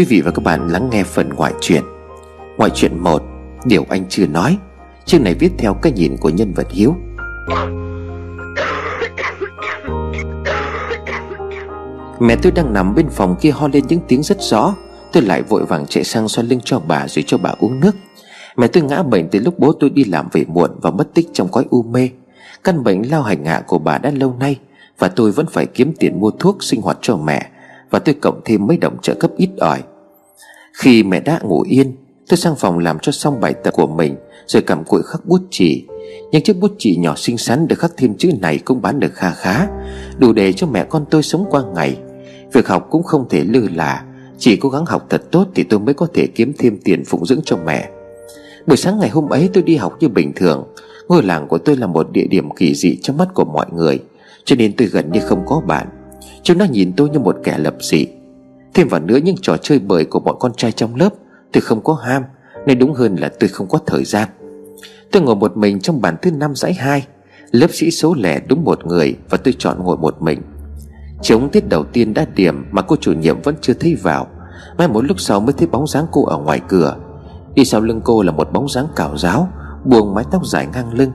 Quý vị và các bạn lắng nghe phần ngoại truyện. Ngoại truyện 1 Điều anh chưa nói. Chương này viết theo cái nhìn của nhân vật Hiếu. Mẹ tôi đang nằm bên phòng kia ho lên những tiếng rất rõ. Tôi lại vội vàng chạy sang xoa lưng cho bà rồi cho bà uống nước. Mẹ tôi ngã bệnh từ lúc bố tôi đi làm về muộn và mất tích trong cõi u mê. Căn bệnh lao hành hạ của bà đã lâu nay Và tôi vẫn phải kiếm tiền mua thuốc sinh hoạt cho mẹ. Và tôi cộng thêm mấy đồng trợ cấp ít ỏi. Khi mẹ đã ngủ yên, Tôi sang phòng làm cho xong bài tập của mình, Rồi cầm cuội khắc bút chỉ Nhưng chiếc bút chỉ nhỏ xinh xắn được khắc thêm chữ này cũng bán được kha khá, Đủ để cho mẹ con tôi sống qua ngày. Việc học cũng không thể lơ là, Chỉ cố gắng học thật tốt Thì tôi mới có thể kiếm thêm tiền phụng dưỡng cho mẹ. Buổi sáng ngày hôm ấy tôi đi học như bình thường. Ngôi làng của tôi là một địa điểm kỳ dị trong mắt của mọi người, Cho nên tôi gần như không có bạn. Chúng nó nhìn tôi như một kẻ lập dị. Thêm vào nữa những trò chơi bời của bọn con trai trong lớp. Tôi không có ham, Nên đúng hơn là tôi không có thời gian. Tôi ngồi một mình trong bàn thứ năm dãy hai. Lớp sĩ số lẻ đúng một người Và tôi chọn ngồi một mình. Chống tiết đầu tiên đã điểm Mà cô chủ nhiệm vẫn chưa thấy vào. Mai một lúc sau mới thấy bóng dáng cô ở ngoài cửa. Đi sau lưng cô là một bóng dáng cạo giáo, Buông mái tóc dài ngang lưng.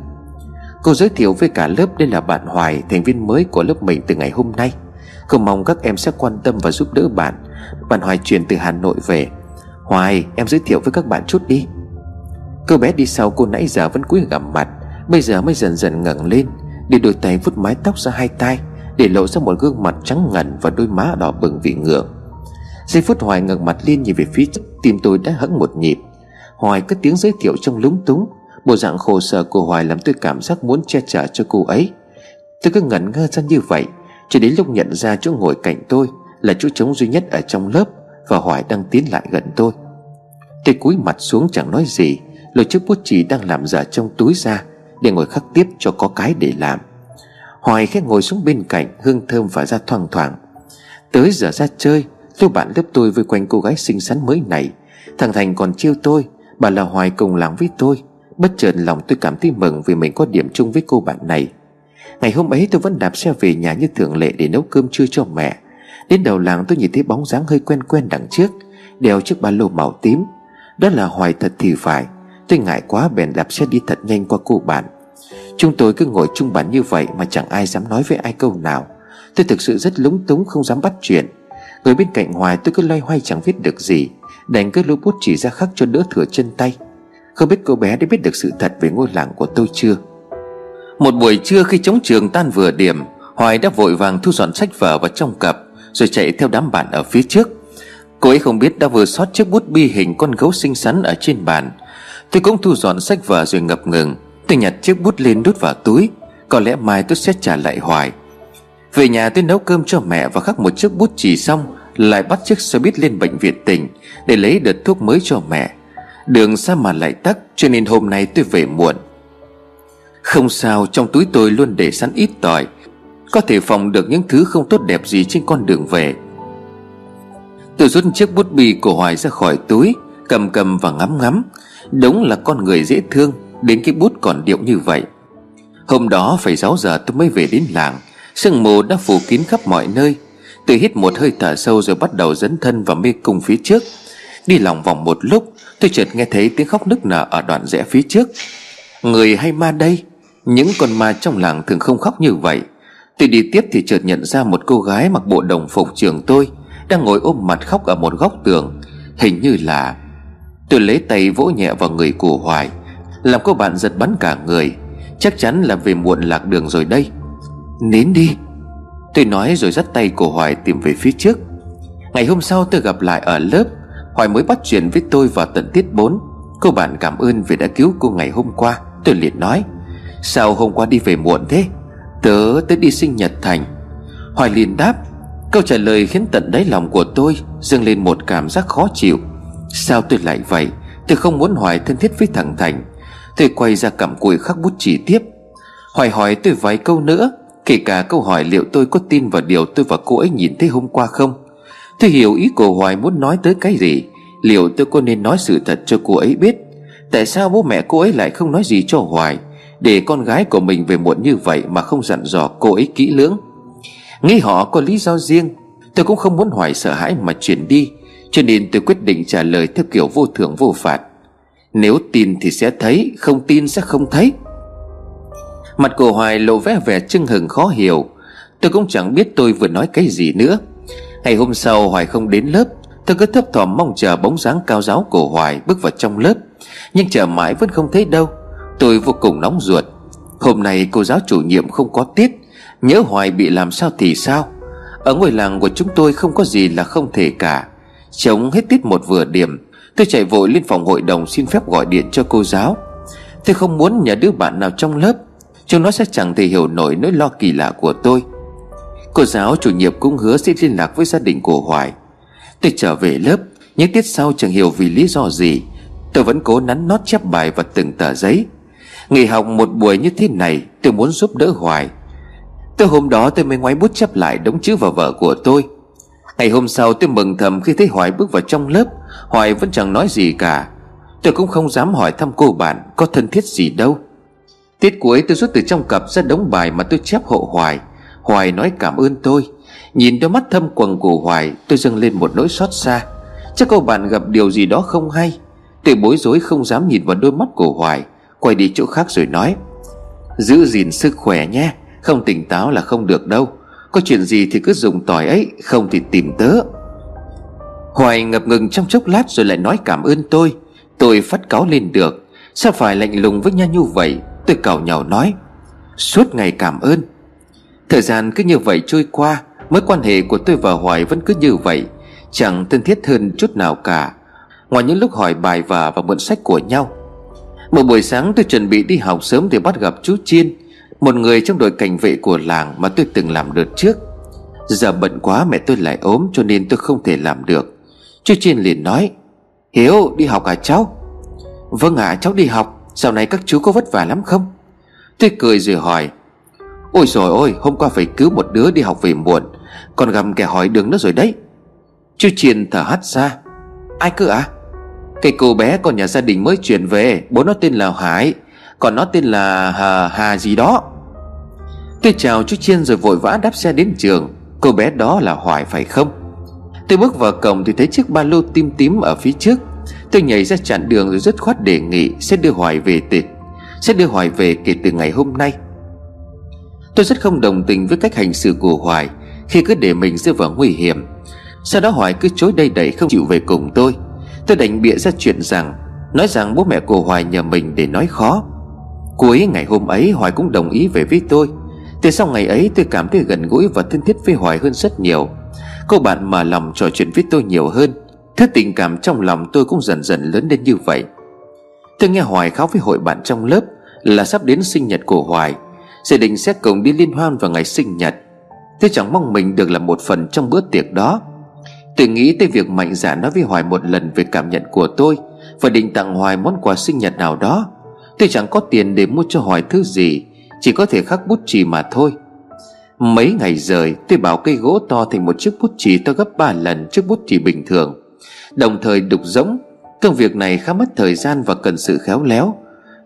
Cô giới thiệu với cả lớp đây là bạn Hoài, Thành viên mới của lớp mình từ ngày hôm nay. Cô mong các em sẽ quan tâm và giúp đỡ bạn. Bạn Hoài chuyển từ Hà Nội về. Hoài, em giới thiệu với các bạn chút đi. Cô bé đi sau cô nãy giờ vẫn cúi gằm mặt, Bây giờ mới dần dần ngẩng lên, Để đôi tay vút mái tóc ra hai tay Để lộ ra một gương mặt trắng ngần Và đôi má đỏ bừng vì ngượng. Giây phút Hoài ngẩng mặt lên nhìn về phía trước, Tim tôi đã hững một nhịp. Hoài cất tiếng giới thiệu trong lúng túng, Bộ dạng khổ sở của Hoài làm tôi cảm giác muốn che chở cho cô ấy. Tôi cứ ngẩn ngơ ra như vậy, Cho đến lúc nhận ra chỗ ngồi cạnh tôi là chỗ trống duy nhất ở trong lớp Và Hoài đang tiến lại gần tôi. Tôi cúi mặt xuống chẳng nói gì, Lôi chiếc bút chì đang làm giả trong túi ra Để ngồi khắc tiếp cho có cái để làm. Hoài khẽ ngồi xuống bên cạnh, Hương thơm và ra thoang thoảng. Tới giờ ra chơi, Lúc bạn lớp tôi vây quanh cô gái xinh xắn mới này, Thằng Thành còn chiêu tôi Bà là Hoài cùng làm với tôi. Bất chợt lòng tôi cảm thấy mừng Vì mình có điểm chung với cô bạn này. Ngày hôm ấy tôi vẫn đạp xe về nhà như thường lệ Để nấu cơm trưa cho mẹ. Đến đầu làng tôi nhìn thấy bóng dáng hơi quen quen đằng trước, Đeo chiếc ba lô màu tím. Đó là Hoài thật thì phải. Tôi ngại quá, bèn đạp xe đi thật nhanh qua cô bạn. Chúng tôi cứ ngồi chung bàn như vậy Mà chẳng ai dám nói với ai câu nào. Tôi thực sự rất lúng túng, không dám bắt chuyện. Người bên cạnh Hoài tôi cứ loay hoay chẳng viết được gì, Đành cứ lũ bút chỉ ra khắc cho đỡ thừa chân tay. Không biết cô bé đã biết được sự thật về ngôi làng của tôi chưa? Một buổi trưa khi chống trường tan vừa điểm, Hoài đã vội vàng thu dọn sách vở vào trong cặp. Rồi chạy theo đám bạn ở phía trước. Cô ấy không biết đã vừa sót chiếc bút bi hình con gấu xinh xắn ở trên bàn. Tôi cũng thu dọn sách vở rồi ngập ngừng. Tôi nhặt chiếc bút lên đút vào túi. Có lẽ mai tôi sẽ trả lại Hoài. Về nhà tôi nấu cơm cho mẹ và khắc một chiếc bút chỉ xong, Lại bắt chiếc xe buýt lên bệnh viện tỉnh Để lấy đợt thuốc mới cho mẹ. Đường xa mà lại tắc, Cho nên hôm nay tôi về muộn. Không sao, trong túi tôi luôn để sẵn ít tỏi. Có thể phòng được những thứ không tốt đẹp gì trên con đường về. Tôi rút chiếc bút bi của Hoài ra khỏi túi, Cầm cầm và ngắm ngắm. Đúng là con người dễ thương, Đến cái bút còn điệu như vậy. Hôm đó phải 6 giờ tôi mới về đến làng. Sương mù đã phủ kín khắp mọi nơi. Tôi hít một hơi thở sâu rồi bắt đầu dấn thân vào mê cung phía trước. Đi lòng vòng một lúc, Tôi chợt nghe thấy tiếng khóc nức nở ở đoạn rẽ phía trước. Người hay ma đây? Những con ma trong làng thường không khóc như vậy. Tôi đi tiếp thì chợt nhận ra một cô gái mặc bộ đồng phục trường tôi Đang ngồi ôm mặt khóc ở một góc tường. Hình như là Tôi lấy tay vỗ nhẹ vào người của Hoài, Làm cô bạn giật bắn cả người. Chắc chắn là về muộn lạc đường rồi đây. Nín đi. Tôi nói rồi dắt tay của Hoài tìm về phía trước. Ngày hôm sau tôi gặp lại ở lớp, Hoài mới bắt chuyện với tôi vào tận tiết 4 Cô bạn cảm ơn vì đã cứu cô ngày hôm qua, Tôi liền nói. Sao hôm qua đi về muộn thế? Tớ tới đi sinh nhật Thành. Hoài liền đáp, Câu trả lời khiến tận đáy lòng của tôi dâng lên một cảm giác khó chịu. Sao tôi lại vậy? Tôi không muốn Hoài thân thiết với thằng Thành. Tôi quay ra cầm cùi khắc bút chỉ tiếp. Hoài hỏi tôi vài câu nữa, Kể cả câu hỏi liệu tôi có tin vào điều tôi và cô ấy nhìn thấy hôm qua không. Tôi hiểu ý của Hoài muốn nói tới cái gì, Liệu tôi có nên nói sự thật cho cô ấy biết? Tại sao bố mẹ cô ấy lại không nói gì cho Hoài? Để con gái của mình về muộn như vậy Mà không dặn dò cô ấy kỹ lưỡng. Nghĩ họ có lý do riêng, Tôi cũng không muốn Hoài sợ hãi mà chuyển đi, Cho nên tôi quyết định trả lời theo kiểu vô thưởng vô phạt. Nếu tin thì sẽ thấy, Không tin sẽ không thấy. Mặt của Hoài lộ vẻ vẻ chưng hừng khó hiểu. Tôi cũng chẳng biết tôi vừa nói cái gì nữa. Ngày hôm sau Hoài không đến lớp, Tôi cứ thấp thỏm mong chờ bóng dáng cao giáo của Hoài bước vào trong lớp. Nhưng chờ mãi vẫn không thấy đâu. Tôi vô cùng nóng ruột. Hôm nay cô giáo chủ nhiệm không có tiết, Nhớ Hoài bị làm sao thì sao? Ở ngôi làng của chúng tôi không có gì là không thể cả. Chống hết tiết một vừa điểm, Tôi chạy vội lên phòng hội đồng xin phép gọi điện cho cô giáo. Tôi không muốn nhờ đứa bạn nào trong lớp, Chúng nó sẽ chẳng thể hiểu nổi nỗi lo kỳ lạ của tôi. Cô giáo chủ nhiệm cũng hứa sẽ liên lạc với gia đình của Hoài. Tôi trở về lớp, Những tiết sau chẳng hiểu vì lý do gì. Tôi vẫn cố nắn nót chép bài vào từng tờ giấy. Nghỉ học một buổi như thế này, Tôi muốn giúp đỡ Hoài. Từ hôm đó tôi mới ngoái bút chép lại đống chữ vào vở của tôi. Ngày hôm sau tôi mừng thầm khi thấy Hoài bước vào trong lớp. Hoài vẫn chẳng nói gì cả. Tôi cũng không dám hỏi thăm cô bạn Có thân thiết gì đâu. Tiết cuối tôi rút từ trong cặp ra đống bài mà tôi chép hộ Hoài. Hoài nói cảm ơn tôi. Nhìn đôi mắt thâm quầng của Hoài, Tôi dâng lên một nỗi xót xa. Chắc cô bạn gặp điều gì đó không hay? Tôi bối rối không dám nhìn vào đôi mắt của Hoài. Quay đi chỗ khác rồi nói, Giữ gìn sức khỏe nhé, Không tỉnh táo là không được đâu. Có chuyện gì thì cứ dùng tỏi ấy, Không thì tìm tớ. Hoài ngập ngừng trong chốc lát rồi lại nói cảm ơn tôi. Tôi phát cáo lên được. Sao phải lạnh lùng với nhau như vậy? Tôi cào nhào nói, Suốt ngày cảm ơn. Thời gian cứ như vậy trôi qua, Mối quan hệ của tôi và Hoài vẫn cứ như vậy. Chẳng thân thiết hơn chút nào cả. Ngoài những lúc hỏi bài và và mượn sách của nhau một buổi sáng tôi chuẩn bị đi học sớm thì bắt gặp chú Chiên Một người trong đội cảnh vệ của làng mà tôi từng làm đợt trước. Giờ bận quá mẹ tôi lại ốm cho nên tôi không thể làm được. Chú Chiên liền nói Hiếu đi học à cháu? Vâng ạ à, cháu đi học. Dạo này các chú có vất vả lắm không? Tôi cười rồi hỏi Ôi rồi ôi hôm qua phải cứu một đứa đi học về muộn Còn gầm kẻ hỏi đường nữa rồi đấy. Chú Chiên thở hắt ra Ai cơ à cái cô bé con nhà gia đình mới chuyển về Bố nó tên là Hải Còn nó tên là Hà, Hà gì đó. Tôi chào chú Chiên rồi vội vã đáp xe đến trường. Cô bé đó là Hoài phải không? Tôi bước vào cổng thì thấy chiếc ba lô tím tím ở phía trước. Tôi nhảy ra chặn đường rồi rất khoát đề nghị Sẽ đưa Hoài về tịch Sẽ đưa Hoài về kể từ ngày hôm nay. Tôi rất không đồng tình với cách hành xử của Hoài Khi cứ để mình rơi vào nguy hiểm. Sau đó Hoài cứ chối đây đẩy không chịu về cùng tôi. Tôi đành bịa ra chuyện rằng, Nói rằng bố mẹ của Hoài nhờ mình để nói khó. Cuối ngày hôm ấy Hoài cũng đồng ý về với tôi. Từ sau ngày ấy tôi cảm thấy gần gũi và thân thiết với Hoài hơn rất nhiều. Cô bạn mà lòng trò chuyện với tôi nhiều hơn, Thứ tình cảm trong lòng tôi cũng dần dần lớn lên như vậy. Tôi nghe Hoài khóc với hội bạn trong lớp Là sắp đến sinh nhật của Hoài. Gia đình sẽ cùng đi liên hoan vào ngày sinh nhật. Tôi chẳng mong mình được là một phần trong bữa tiệc đó. Tôi nghĩ tới việc mạnh dạn nói với Hoài một lần về cảm nhận của tôi Và định tặng Hoài món quà sinh nhật nào đó. Tôi chẳng có tiền để mua cho Hoài thứ gì, Chỉ có thể khắc bút chì mà thôi. Mấy ngày rời, tôi bảo cây gỗ to thành một chiếc bút chì to gấp 3 lần chiếc bút chì bình thường. Đồng thời đục giống, Công việc này khá mất thời gian và cần sự khéo léo.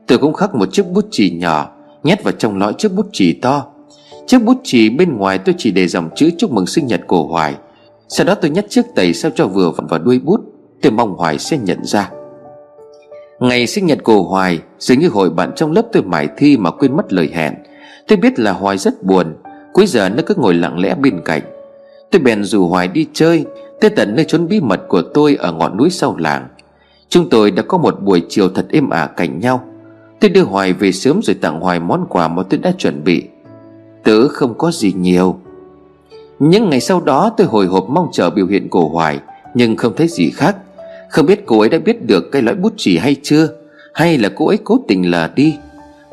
Tôi cũng khắc một chiếc bút chì nhỏ, Nhét vào trong lõi chiếc bút chì to. Chiếc bút chì bên ngoài tôi chỉ để dòng chữ chúc mừng sinh nhật của Hoài. Sau đó tôi nhắc chiếc tẩy sao cho vừa vào đuôi bút, Tôi mong Hoài sẽ nhận ra. Ngày sinh nhật của Hoài, Dường như hội bạn trong lớp tôi mải thi mà quên mất lời hẹn. Tôi biết là Hoài rất buồn, Cuối giờ nó cứ ngồi lặng lẽ bên cạnh. Tôi bèn rủ Hoài đi chơi, Tới tận nơi trốn bí mật của tôi ở ngọn núi sau làng. Chúng tôi đã có một buổi chiều thật êm ả cạnh nhau. Tôi đưa Hoài về sớm rồi tặng Hoài món quà mà tôi đã chuẩn bị. Tớ không có gì nhiều những ngày sau đó tôi hồi hộp mong chờ biểu hiện của Hoài, Nhưng không thấy gì khác. Không biết cô ấy đã biết được cái lõi bút chỉ hay chưa, Hay là cô ấy cố tình là đi.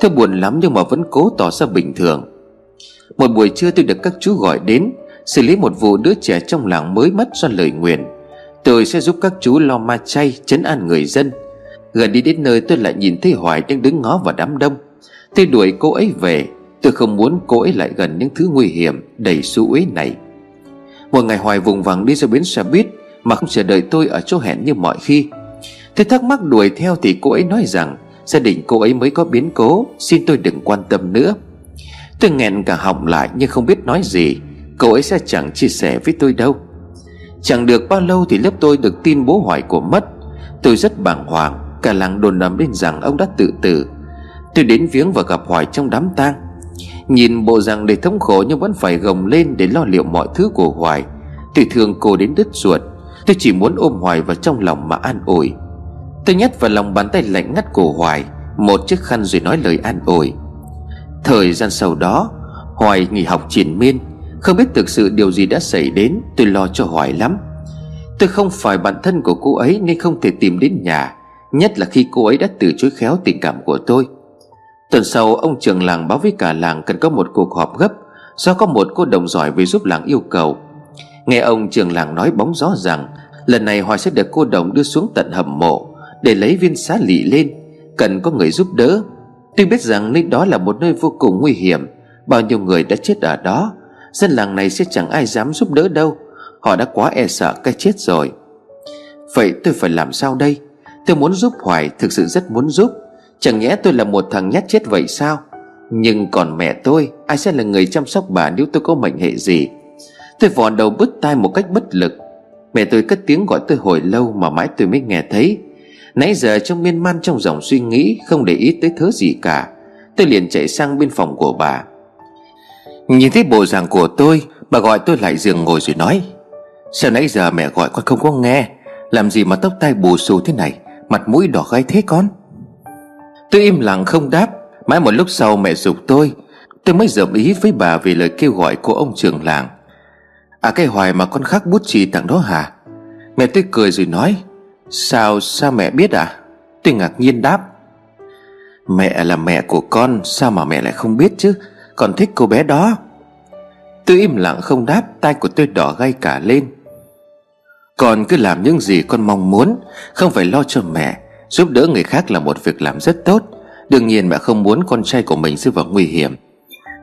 Tôi buồn lắm nhưng mà vẫn cố tỏ ra bình thường. Một buổi trưa tôi được các chú gọi đến, Xử lý một vụ đứa trẻ trong làng mới mất do lời nguyền. Tôi sẽ giúp các chú lo ma chay, Chấn an người dân. Gần đi đến nơi tôi lại nhìn thấy Hoài đang đứng ngó vào đám đông. Tôi đuổi cô ấy về. Tôi không muốn cô ấy lại gần những thứ nguy hiểm, Đầy xú uế này. Một ngày Hoài vùng vằng đi ra bến xe buýt Mà không chờ đợi tôi ở chỗ hẹn như mọi khi. Tôi thắc mắc đuổi theo thì cô ấy nói rằng, Gia đình cô ấy mới có biến cố, Xin tôi đừng quan tâm nữa. Tôi nghẹn cả họng lại nhưng không biết nói gì. Cô ấy sẽ chẳng chia sẻ với tôi đâu. Chẳng được bao lâu thì lớp tôi được tin bố Hoài của mất. Tôi rất bàng hoàng, Cả làng đồn ầm lên rằng ông đã tự tử. Tôi đến viếng và gặp Hoài trong đám tang. Nhìn bộ dạng đầy thống khổ nhưng vẫn phải gồng lên để lo liệu mọi thứ của Hoài. Tôi thương cô đến đứt ruột. Tôi chỉ muốn ôm Hoài vào trong lòng mà an ủi. Tôi nhét vào lòng bàn tay lạnh ngắt của Hoài Một chiếc khăn rồi nói lời an ủi. Thời gian sau đó, Hoài nghỉ học triển miên. Không biết thực sự điều gì đã xảy đến, Tôi lo cho Hoài lắm. Tôi không phải bạn thân của cô ấy Nên không thể tìm đến nhà, Nhất là khi cô ấy đã từ chối khéo tình cảm của tôi. Tuần sau, ông trưởng làng báo với cả làng Cần có một cuộc họp gấp, Do có một cô đồng giỏi về giúp làng yêu cầu. Nghe ông trưởng làng nói bóng gió rằng, Lần này Hoài sẽ được cô đồng đưa xuống tận hầm mộ, Để lấy viên xá lị lên, Cần có người giúp đỡ. Tuy biết rằng nơi đó là một nơi vô cùng nguy hiểm, Bao nhiêu người đã chết ở đó, Dân làng này sẽ chẳng ai dám giúp đỡ đâu, Họ đã quá e sợ cái chết rồi. Vậy tôi phải làm sao đây? Tôi muốn giúp Hoài Thực sự rất muốn giúp. Chẳng nhẽ tôi là một thằng nhát chết vậy sao? Nhưng còn mẹ tôi, Ai sẽ là người chăm sóc bà nếu tôi có mệnh hệ gì? Tôi vò đầu bứt tai một cách bất lực. Mẹ tôi cất tiếng gọi tôi hồi lâu Mà mãi tôi mới nghe thấy. Nãy giờ trong miên man trong dòng suy nghĩ, Không để ý tới thứ gì cả. Tôi liền chạy sang bên phòng của bà. Nhìn thấy bộ dạng của tôi, Bà gọi tôi lại giường ngồi rồi nói, Sao nãy giờ mẹ gọi con không có nghe? Làm gì mà tóc tai bù xù thế này? Mặt mũi đỏ gai thế con? Tôi im lặng không đáp. Mãi một lúc sau mẹ dục tôi. Tôi mới dậm ý với bà về lời kêu gọi của ông trưởng làng. À cái hoài mà con khắc bút chì tặng đó hả? Mẹ tôi cười rồi nói, Sao sao mẹ biết à Tôi ngạc nhiên đáp, Mẹ là mẹ của con, Sao mà mẹ lại không biết chứ? Còn thích cô bé đó. Tôi im lặng không đáp tay của tôi đỏ gay cả lên. Con cứ làm những gì con mong muốn, Không phải lo cho mẹ. Giúp đỡ người khác là một việc làm rất tốt. Đương nhiên mẹ không muốn con trai của mình rơi vào nguy hiểm.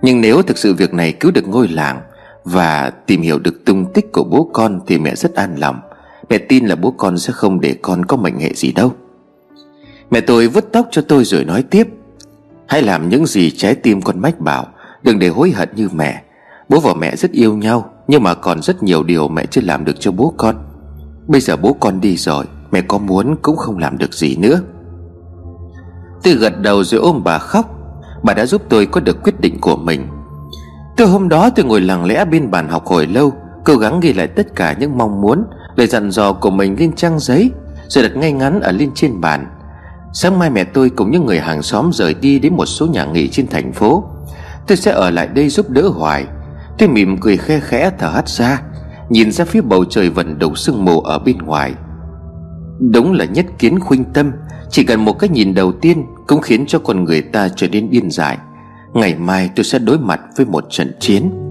Nhưng nếu thực sự việc này cứu được ngôi làng Và tìm hiểu được tung tích của bố con Thì mẹ rất an lòng. Mẹ tin là bố con sẽ không để con có mệnh hệ gì đâu. Mẹ tôi vứt tóc cho tôi rồi nói tiếp. Hãy làm những gì trái tim con mách bảo, Đừng để hối hận như mẹ. Bố và mẹ rất yêu nhau, Nhưng mà còn rất nhiều điều mẹ chưa làm được cho bố con. Bây giờ bố con đi rồi Mẹ có muốn cũng không làm được gì nữa. Tôi gật đầu rồi ôm bà khóc. Bà đã giúp tôi có được quyết định của mình. Từ hôm đó tôi ngồi lặng lẽ bên bàn học hồi lâu, Cố gắng ghi lại tất cả những mong muốn Lời dặn dò của mình lên trang giấy, Rồi đặt ngay ngắn ở lên trên bàn. Sáng mai mẹ tôi cùng những người hàng xóm rời đi đến một số nhà nghỉ trên thành phố. Tôi sẽ ở lại đây giúp đỡ Hoài. Tôi mỉm cười khe khẽ thở hắt ra, Nhìn ra phía bầu trời vần đầu sương mù ở bên ngoài. Đúng là nhất kiến khuynh tâm, Chỉ cần một cái nhìn đầu tiên Cũng khiến cho con người ta trở nên điên dại. Ngày mai tôi sẽ đối mặt với một trận chiến.